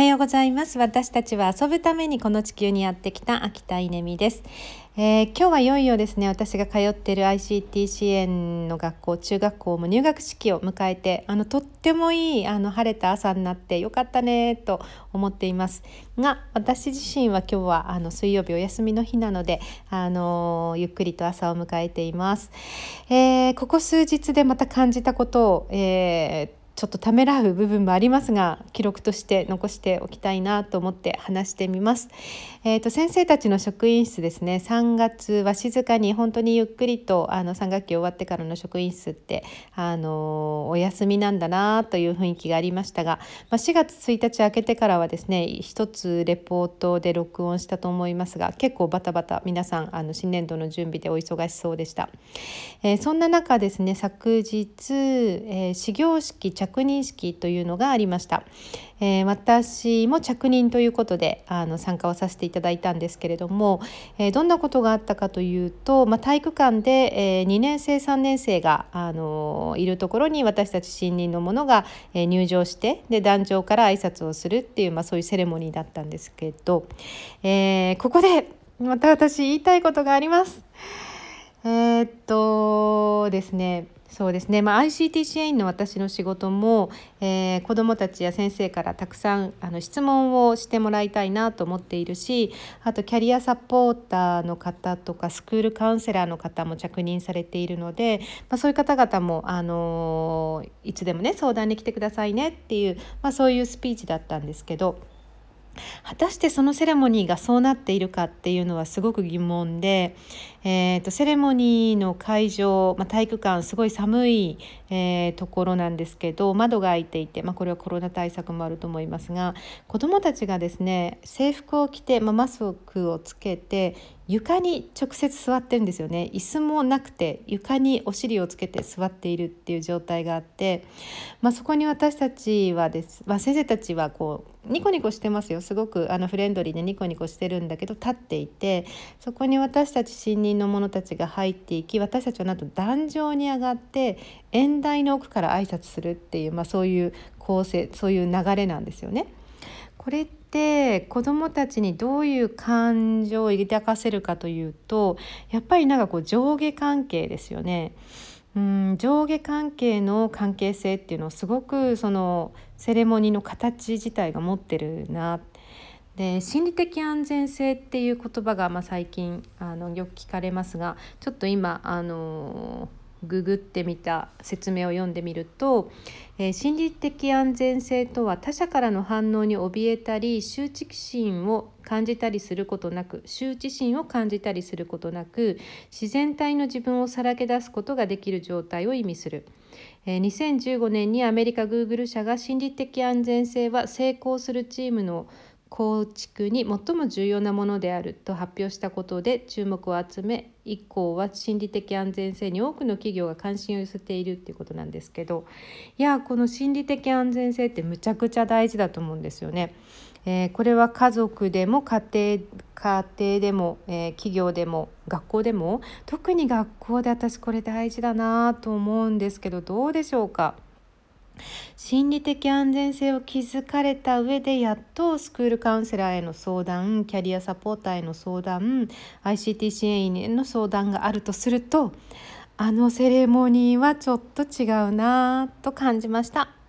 はようございます。私たちは遊ぶためにこの地球にやってきた秋田稲美です、えー、今日はいよいよですね私が通っている ICT 支援の学校中学校も入学式を迎えてあのとってもいいあの晴れた朝になってよかったねと思っています。が私自身は今日はあの水曜日お休みの日なのであのゆっくりと朝を迎えています、えー、ここ数日でまた感じたことを、えーちょっとためらう部分もありますが記録として残しておきたいなと思って話してみます。えーと、先生たちの職員室ですね3月は静かに本当にゆっくりとあの3学期終わってからの職員室ってあのお休みなんだなという雰囲気がありましたが、まあ、4月1日明けてからはですね一つレポートで録音したと思いますが結構バタバタ皆さんあの新年度の準備でお忙しそうでした。えー、そんな中ですね昨日、えー、始業式着着任式というのがありました。えー、私も着任ということであの参加をさせていただいたんですけれども、えー、どんなことがあったかというと、まあ、体育館で、えー、2年生3年生が、あのいるところに私たち新任の者が、え入場してで壇上から挨拶をするっていう、まあ、そういうセレモニーだったんですけど、えここでまた私言いたいことがあります。えっとですねそうですね、まあ、ICT 支援員の私の仕事も、えー、子どもたちや先生からたくさんあの質問をしてもらいたいなと思っているしあとキャリアサポーターの方とかスクールカウンセラーの方も着任されているので、まあ、そういう方々も、あの、いつでもね相談に来てくださいねっていう、まあ、そういうスピーチだったんですけど。果たしてそのセレモニーがそうなっているかっていうのはすごく疑問で、えーと、セレモニーの会場、まあ、体育館すごい寒い、えー、ところなんですけど窓が開いていて、まあ、これはコロナ対策もあると思いますが子どもたちがですね制服を着て、まあ、マスクをつけて床に直接座ってるんですよね。椅子もなくて床にお尻をつけて座っているっていう状態があって、まあ、そこに私たちはです、まあ、先生たちはこうニコニコしてますよ。すごくあのフレンドリーでニコニコしてるんだけど立っていてそこに私たち新任の者たちが入っていき私たちはなんと壇上に上がって演台の奥から挨拶するっていう、まあ、そういう構成そういう流れなんですよね。これって子どもたちにどういう感情を抱かせるかというとやっぱりなんかこう上下関係ですよね。うん上下関係の関係性っていうのをすごくそのセレモニーの形自体が持ってるなで心理的安全性っていう言葉がまあ最近あのよく聞かれますがちょっと今あのググってみた説明を読んでみると、えー、心理的安全性とは他者からの反応に怯えたり羞恥心を感じたりすることなく羞恥心を感じたりすることなく自然体の自分をさらけ出すことができる状態を意味する。えー、2015年にアメリカグーグル社が心理的安全性は成功するチームの構築に最も重要なものであると発表したことで注目を集め以降は心理的安全性に多くの企業が関心を寄せているっていうことなんですけどいやこの心理的安全性ってむちゃくちゃ大事だと思うんですよね。えー、これは家族でも家庭家庭でも、えー、企業でも学校でも特に学校で私これ大事だなと思うんですけどどうでしょうか？心理的安全性を築かれた上でやっとスクールカウンセラーへの相談キャリアサポーターへの相談 ICT 支援員への相談があるとするとあのセレモニーはちょっと違うなと感じました。